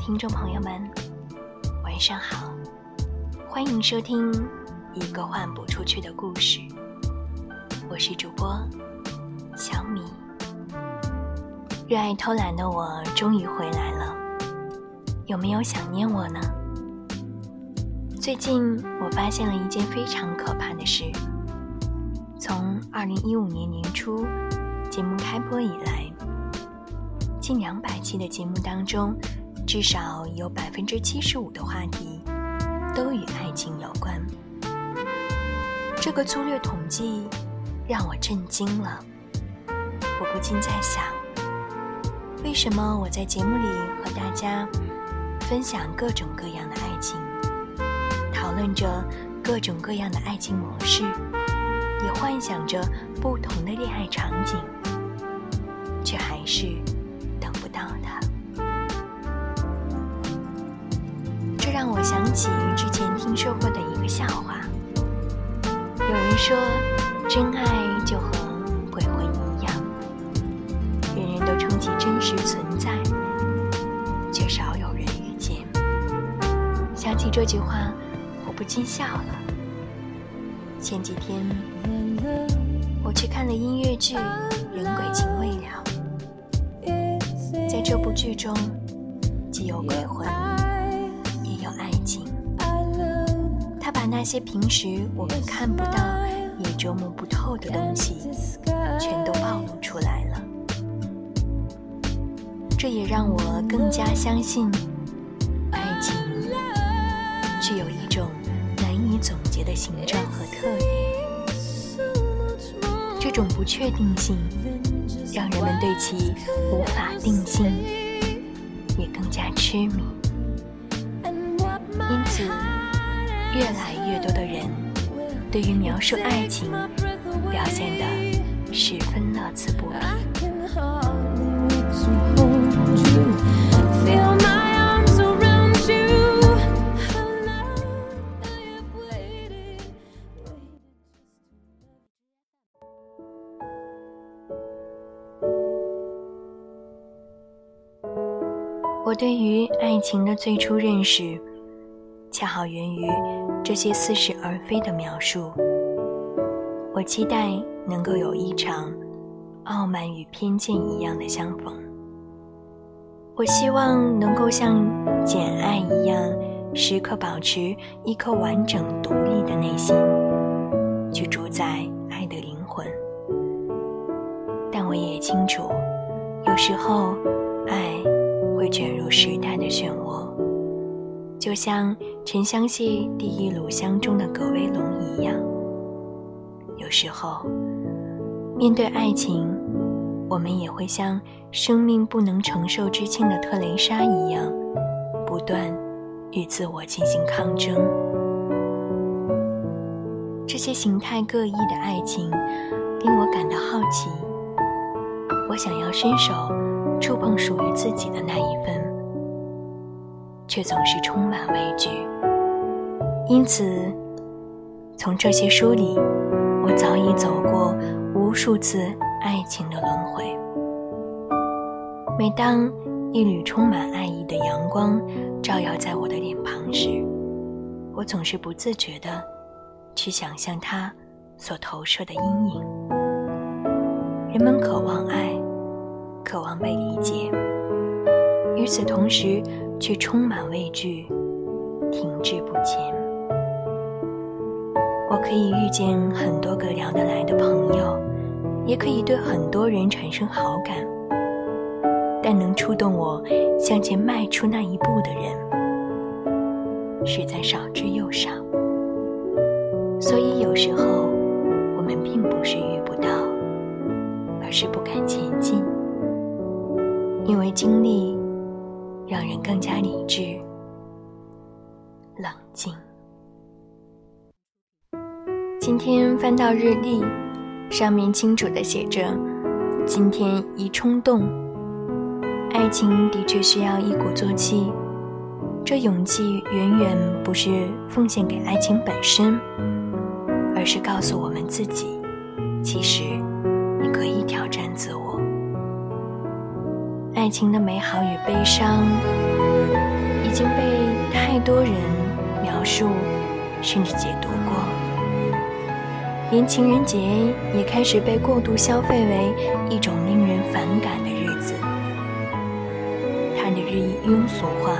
听众朋友们，晚上好，欢迎收听一个换不出去的故事。我是主播小米。热爱偷懒的我终于回来了，有没有想念我呢？最近我发现了一件非常可怕的事。从二零一五年年初节目开播以来，近两百期的节目当中。至少有百分之七十五的话题都与爱情有关。这个粗略统计让我震惊了。我不禁在想，为什么我在节目里和大家分享各种各样的爱情，讨论着各种各样的爱情模式，也幻想着不同的恋爱场景，却还是我想起之前听说过的一个笑话。有人说，真爱就和鬼魂一样，人人都称其真实存在，却少有人遇见。想起这句话，我不禁笑了。前几天，我去看了音乐剧《人鬼情未了》，在这部剧中，既有鬼魂。把那些平时我们看不到、也琢磨不透的东西，全都暴露出来了。这也让我更加相信，爱情具有一种难以总结的形状和特点。这种不确定性，让人们对其无法定性，也更加痴迷。因此。越来越多的人对于描述爱情表现得十分乐此不疲。我对于爱情的最初认识。恰好源于这些似是而非的描述。我期待能够有一场傲慢与偏见一样的相逢。我希望能够像《简爱》一样，时刻保持一颗完整独立的内心，去主宰爱的灵魂。但我也清楚，有时候爱会卷入时代的漩涡。就像沉香屑第一炉香中的葛威龙一样，有时候面对爱情，我们也会像生命不能承受之轻的特蕾莎一样，不断与自我进行抗争。这些形态各异的爱情令我感到好奇，我想要伸手触碰属于自己的那一份。却总是充满畏惧，因此，从这些书里，我早已走过无数次爱情的轮回。每当一缕充满爱意的阳光照耀在我的脸庞时，我总是不自觉地去想象它所投射的阴影。人们渴望爱，渴望被理解，与此同时。却充满畏惧，停滞不前。我可以遇见很多个聊得来的朋友，也可以对很多人产生好感，但能触动我向前迈出那一步的人，实在少之又少。所以有时候，我们并不是遇不到，而是不敢前进，因为经历。让人更加理智、冷静。今天翻到日历，上面清楚的写着：“今天一冲动。”爱情的确需要一鼓作气，这勇气远远不是奉献给爱情本身，而是告诉我们自己，其实爱情的美好与悲伤。已经被太多人描述，甚至解读过，连情人节也开始被过度消费为一种令人反感的日子。它的日益庸俗化，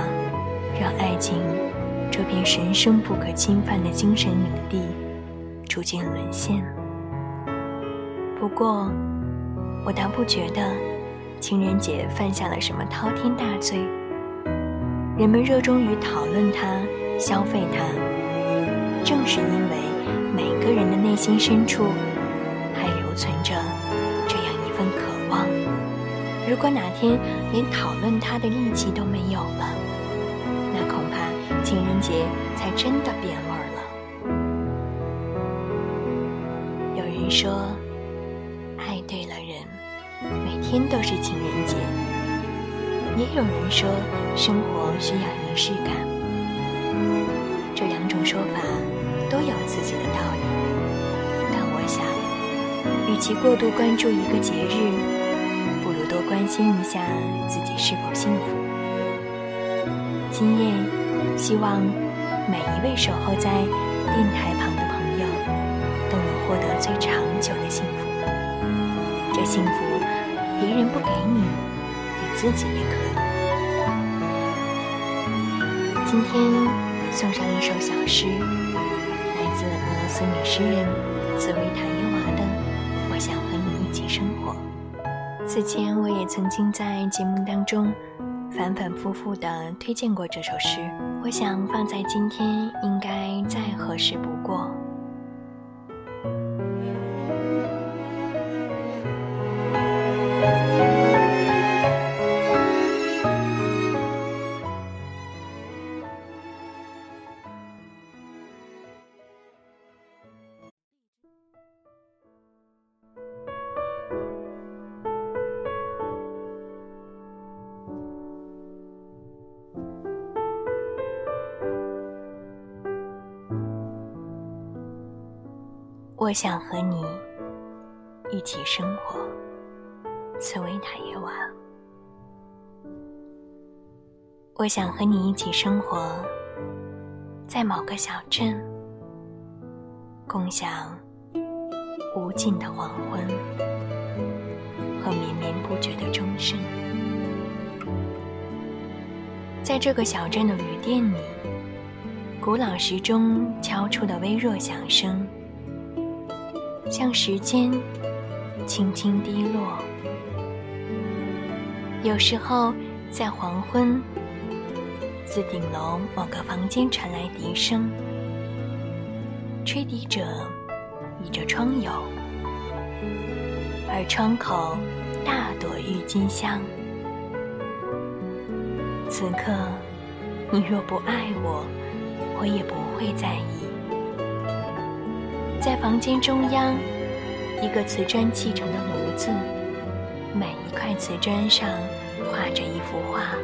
让爱情这片神圣不可侵犯的精神领地逐渐沦陷。不过，我倒不觉得情人节犯下了什么滔天大罪。人们热衷于讨论它、消费它，正是因为每个人的内心深处还留存着这样一份渴望。如果哪天连讨论它的力气都没有了，那恐怕情人节才真的变味儿了。有人说，爱对了人，每天都是情人节。也有人说，生活需要仪式感。这两种说法都有自己的道理，但我想，与其过度关注一个节日，不如多关心一下自己是否幸福。今夜，希望每一位守候在电台旁的朋友，都能获得最长久的幸福。这幸福，别人不给你。你自己也可以。今天送上一首小诗，来自俄罗斯女诗人茨维塔耶娃的《我想和你一起生活》。此前我也曾经在节目当中反反复复的推荐过这首诗，我想放在今天应该再合适不过。我想和你一起生活，茨维塔耶娃。我想和你一起生活，在某个小镇，共享无尽的黄昏和绵绵不绝的钟声。在这个小镇的旅店里，古老时钟敲出的微弱响声。像时间轻轻滴落，有时候在黄昏，自顶楼某个房间传来笛声，吹笛者倚着窗游，而窗口大朵郁金香。此刻，你若不爱我，我也不会在意。在房间中央，一个瓷砖砌成的炉子，每一块瓷砖上画着一幅画：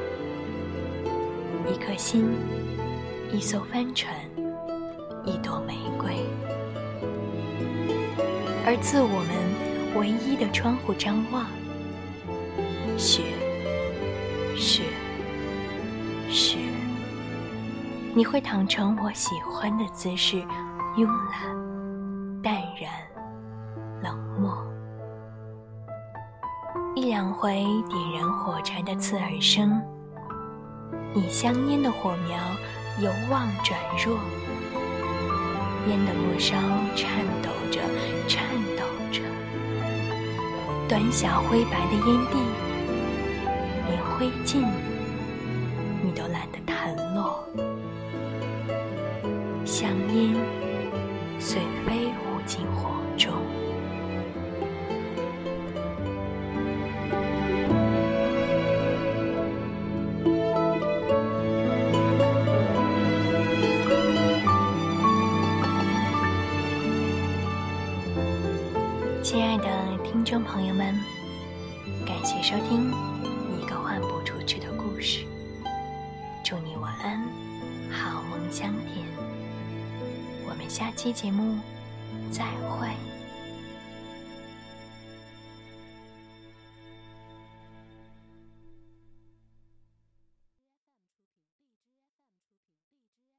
一颗心，一艘帆船，一朵玫瑰。而自我们唯一的窗户张望，雪，雪，雪，你会躺成我喜欢的姿势，慵懒。淡然，冷漠。一两回点燃火柴的刺耳声，你香烟的火苗由旺转弱，烟的末梢颤抖着，颤抖着。短小灰白的烟蒂，连灰烬朋友们，感谢收听一个换不出去的故事。祝你晚安，好梦香甜。我们下期节目。再会。